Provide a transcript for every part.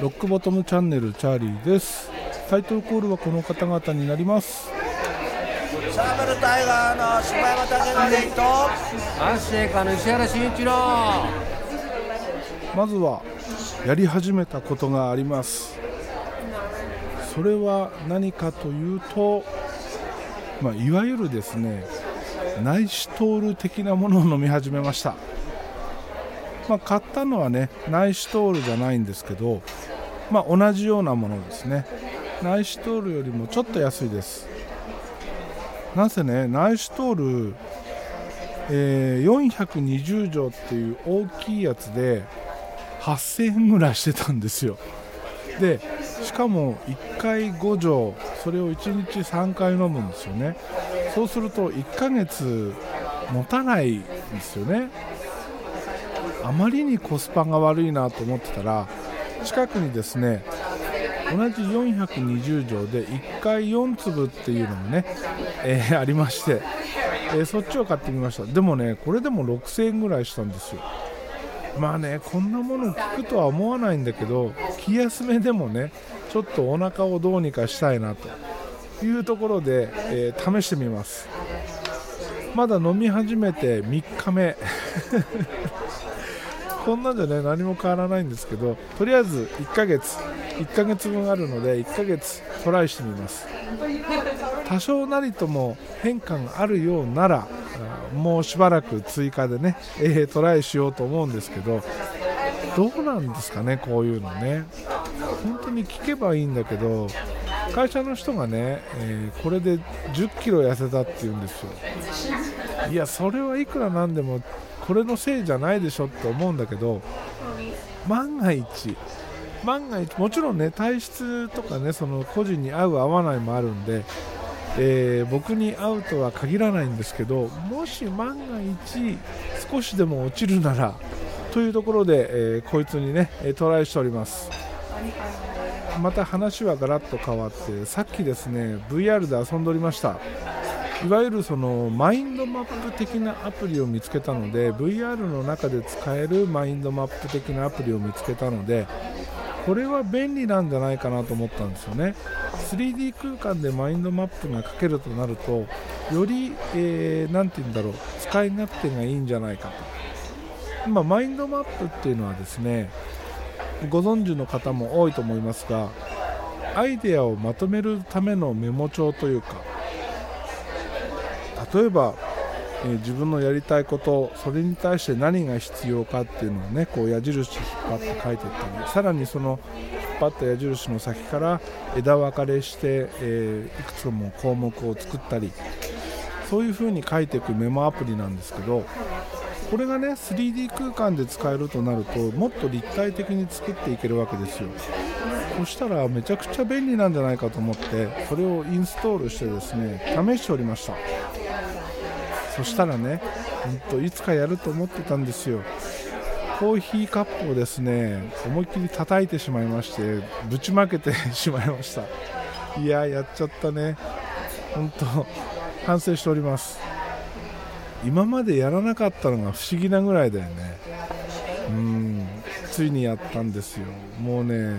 ロックボトムチャンネルチャーリーです。タイトルコールはこの方々になります。サーベルタイガーの柴山武則とアッシェイカの石原慎一郎まずはやり始めたことがあります。それは何かというと、まあ、いわゆるですねナイシトール的なものを飲み始めました。まあ、買ったのはねナイシトールじゃないんですけど、まあ、同じようなものですね。ナイシトールよりもちょっと安いです。なぜねナイシトール、えー、420錠っていう大きいやつで8000円ぐらいしてたんですよ。でしかも1回5錠それを1日3回飲むんですよね。そうすると1ヶ月持たないんですよね。あまりにコスパが悪いなと思ってたら近くにですね同じ420錠で1回4粒っていうのもね、えー、ありまして、えー、そっちを買ってみました。でもねこれでも6000円ぐらいしたんですよ。まあねこんなもの聞くとは思わないんだけど気休めでもねちょっとお腹をどうにかしたいなと。いうところで、えー、試してみます。まだ飲み始めて3日目。こんなんじゃね何も変わらないんですけどとりあえず1ヶ月1ヶ月分あるので1ヶ月トライしてみます。多少なりとも変化があるようならもうしばらく追加でね、えー、トライしようと思うんですけどどうなんですかねこういうのね。本当に聞けばいいんだけど会社の人がね、えー、これで1 0キロ痩せたって言うんですよ。いやそれはいくらなんでもこれのせいじゃないでしょって思うんだけど万が一万が一もちろんね体質とかねその個人に合う合わないもあるんで、えー、僕に合うとは限らないんですけどもし万が一少しでも落ちるならというところで、えー、こいつにねトライしております。また話はガラッと変わってさっきですね VR で遊んでおりました。いわゆるそのマインドマップ的なアプリを見つけたので VR の中で使えるマインドマップ的なアプリを見つけたのでこれは便利なんじゃないかなと思ったんですよね。3D 空間でマインドマップが書けるとなるとより何、えー、て言うんだろう使い勝手がいいんじゃないかと。今マインドマップっていうのはですねご存知の方も多いと思いますがアイデアをまとめるためのメモ帳というか例えば、え、自分のやりたいことそれに対して何が必要かっていうのをねこう矢印引っ張って書いていったりさらにその引っ張った矢印の先から枝分かれして、えー、いくつも項目を作ったりそういう風に書いていくメモアプリなんですけどこれがね 3D 空間で使えるとなるともっと立体的に作っていけるわけですよ。そしたらめちゃくちゃ便利なんじゃないかと思ってそれをインストールしてですね試しておりました。そしたらね、ほんといつかやると思ってたんですよ。コーヒーカップをですね思いっきり叩いてしまいましてぶちまけてしまいました。いややっちゃったね。本当反省しております。今までやらなかったのが不思議なぐらいだよね。うん。ついにやったんですよ。もうね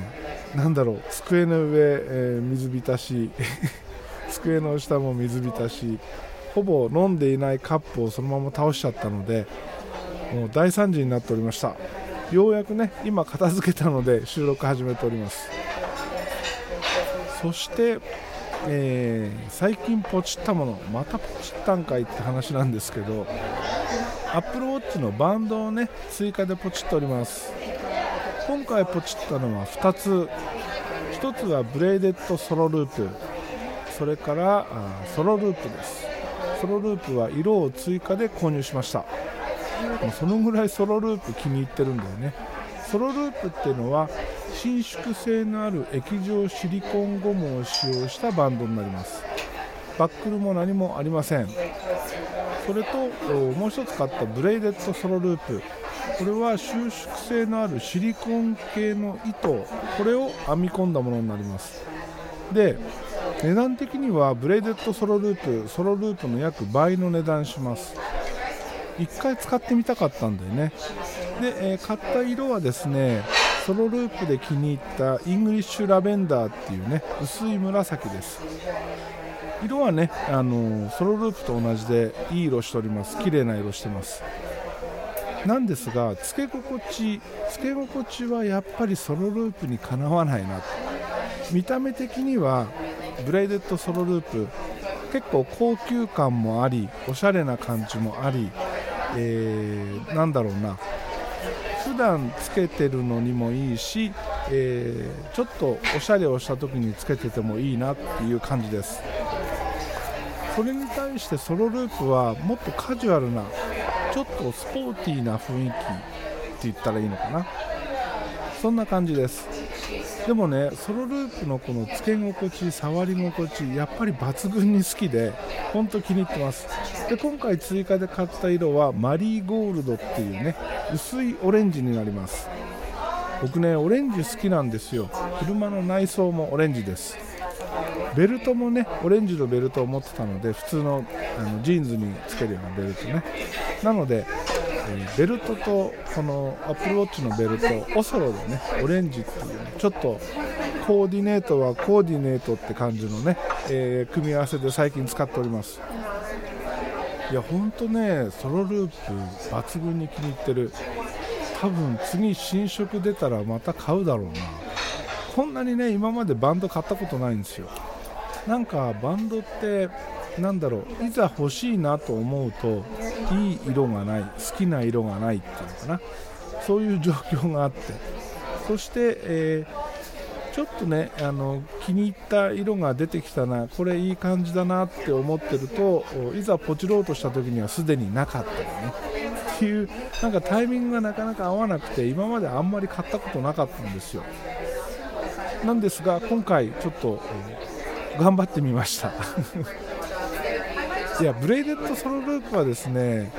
なんだろう。机の上、えー、水浸し。机の下も水浸し。ほぼ飲んでいないカップをそのまま倒しちゃったのでもう大惨事になっておりました。ようやくね今片付けたので収録始めております。そして、えー、最近ポチったものまたポチったんかいって話なんですけど Apple Watch のバンドをね追加でポチっております。今回ポチったのは2つ。1つはブレイデッドソロループ。それからあソロループです。ソロループは色を追加で購入しました。そのぐらいソロループ気に入ってるんだよね。ソロループっていうのは伸縮性のある液状シリコンゴムを使用したバンドになります。バックルも何もありません。それともう1つ買ったブレイデッドソロループ。これは収縮性のあるシリコン系の糸。これを編み込んだものになります。で値段的にはブレイデッドソロループ。ソロループの約倍の値段します。1回使ってみたかったんだよね。で、えー、買った色はですねソロループで気に入ったイングリッシュラベンダーっていうね薄い紫です。色はねあのソロループと同じでいい色しております。綺麗な色してます。なんですがつけ心地つけ心地はやっぱりソロループにかなわないな。見た目的にはブレイデッドソロループ結構高級感もありおしゃれな感じもあり、えー、なんだろうな。普段つけてるのにもいいし、えー、ちょっとおしゃれをした時につけててもいいなっていう感じです。それに対してソロループはもっとカジュアルなちょっとスポーティーな雰囲気って言ったらいいのかな。そんな感じです。でもねソロループのこのつけ心地触り心地やっぱり抜群に好きで本当気に入ってます。で今回追加で買った色はマリーゴールドっていうね薄いオレンジになります。僕ねオレンジ好きなんですよ。車の内装もオレンジです。ベルトもねオレンジのベルトを持ってたので普通のあのジーンズにつけるようなベルトね。なのでベルトとこのアップルウォッチのベルトオソロでねオレンジっていう、ね、ちょっとコーディネートはコーディネートって感じのね、えー、組み合わせで最近使っております。いやほんとねソロループ抜群に気に入ってる。多分次新色出たらまた買うだろうな。こんなにね今までバンド買ったことないんですよ。なんかバンドってなんだろういざ欲しいなと思うといい色がない好きな色がないっていうのかな。そういう状況があって。そして、えー、ちょっとねあの気に入った色が出てきたなこれいい感じだなって思ってるといざポチろうとした時にはすでになかったりね。っていうなんかタイミングがなかなか合わなくて今まであんまり買ったことなかったんですよ。なんですが今回ちょっと、えー、頑張ってみました。いやブレイデッドソロループはですね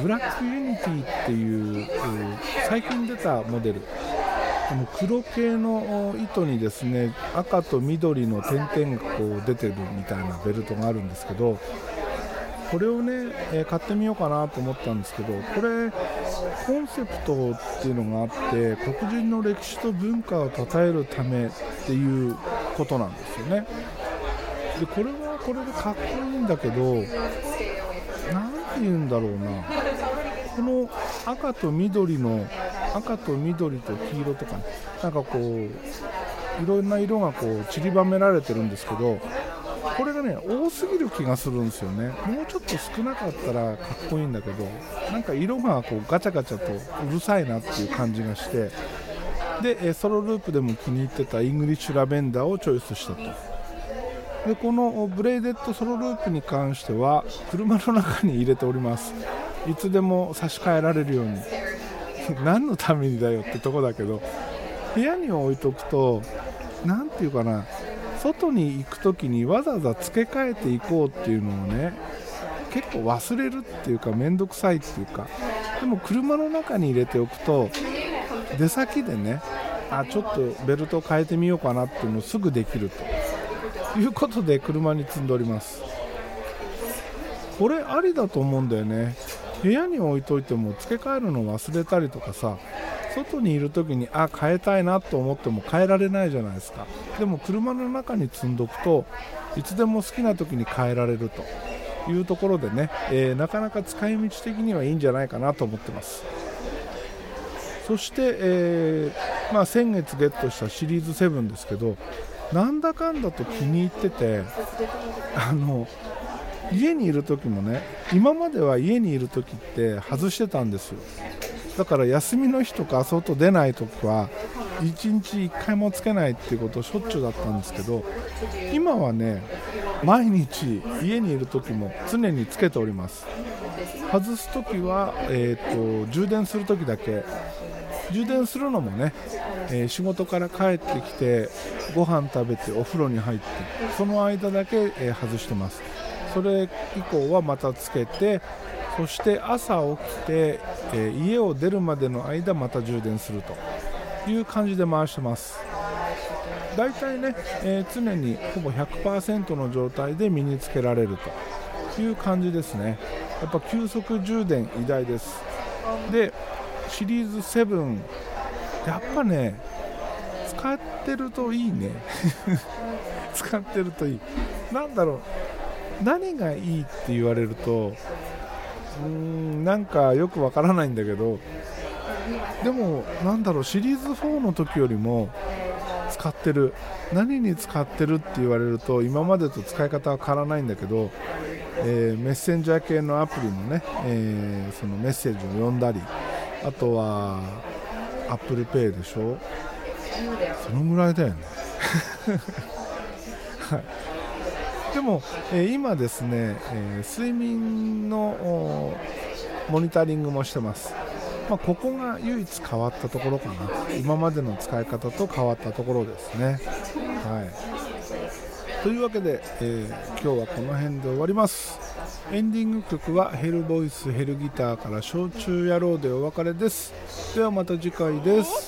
ブラックユニティっていう最近出たモデル。この黒系の糸にですね赤と緑の点々がこう出てるみたいなベルトがあるんですけどこれをね、えー、買ってみようかなと思ったんですけどこれコンセプトっていうのがあって黒人の歴史と文化を称えるためっていうことなんですよね。でこれはこれでかっこいいんだけど何て言うんだろうな。この赤と緑の赤と緑と黄色とか、ね、なんかこういろんな色がこう散りばめられてるんですけどこれがね多すぎる気がするんですよね。もうちょっと少なかったらかっこいいんだけどなんか色がこうガチャガチャとうるさいなっていう感じがして。でソロループでも気に入ってたイングリッシュラベンダーをチョイスしたと。でこのブレイデッドソロループに関しては車の中に入れております。いつでも差し替えられるように。何のためにだよってとこだけど部屋に置いとくと何て言うかな外に行く時にわざわざ付け替えていこうっていうのをね結構忘れるっていうか面倒くさいっていうか。でも車の中に入れておくと出先でねあちょっとベルト変えてみようかなっていうのをすぐできると。いうことで車に積んでおります。これありだと思うんだよね。部屋に置いといても付け替えるの忘れたりとかさ外にいる時にあ変えたいなと思っても変えられないじゃないですか。でも車の中に積んどくといつでも好きな時に変えられると。いうところでね、えー、なかなか使い道的にはいいんじゃないかなと思ってます。そして、えー、まあ、先月ゲットしたシリーズ7ですけどなんだかんだと気に入っててあの家にいる時もね今までは家にいる時って外してたんですよ。だから休みの日とか外出ない時は1日1回もつけないっていうことしょっちゅうだったんですけど今はね毎日家にいる時も常につけております。外す時は、えーと充電する時だけ充電するのもね、えー、仕事から帰ってきてご飯食べてお風呂に入ってその間だけ、えー、外してます。それ以降はまたつけてそして朝起きて、えー、家を出るまでの間また充電するという感じで回してます。大体ね、えー、常にほぼ100%の状態で身につけられるという感じですね。やっぱ急速充電偉大です。でシリーズ7やっぱね使ってるといいね。使ってるといい。なんだろう。何がいいって言われるとうーんなんかよくわからないんだけどでもなんだろうシリーズ4の時よりも使ってる。何に使ってるって言われると今までと使い方は変わらないんだけど、えーメッセンジャー系のアプリのね、えーそのメッセージを読んだりあとは ApplePay でしょ？そのぐらいだよね。はい。でも、え今ですね、え睡眠のモニタリングもしてます。まあ、ここが唯一変わったところかな。今までの使い方と変わったところですね。はい。というわけで、えー今日はこの辺で終わります。エンディング曲はヘルボイスヘルギターから焼酎野郎でお別れです。ではまた次回です。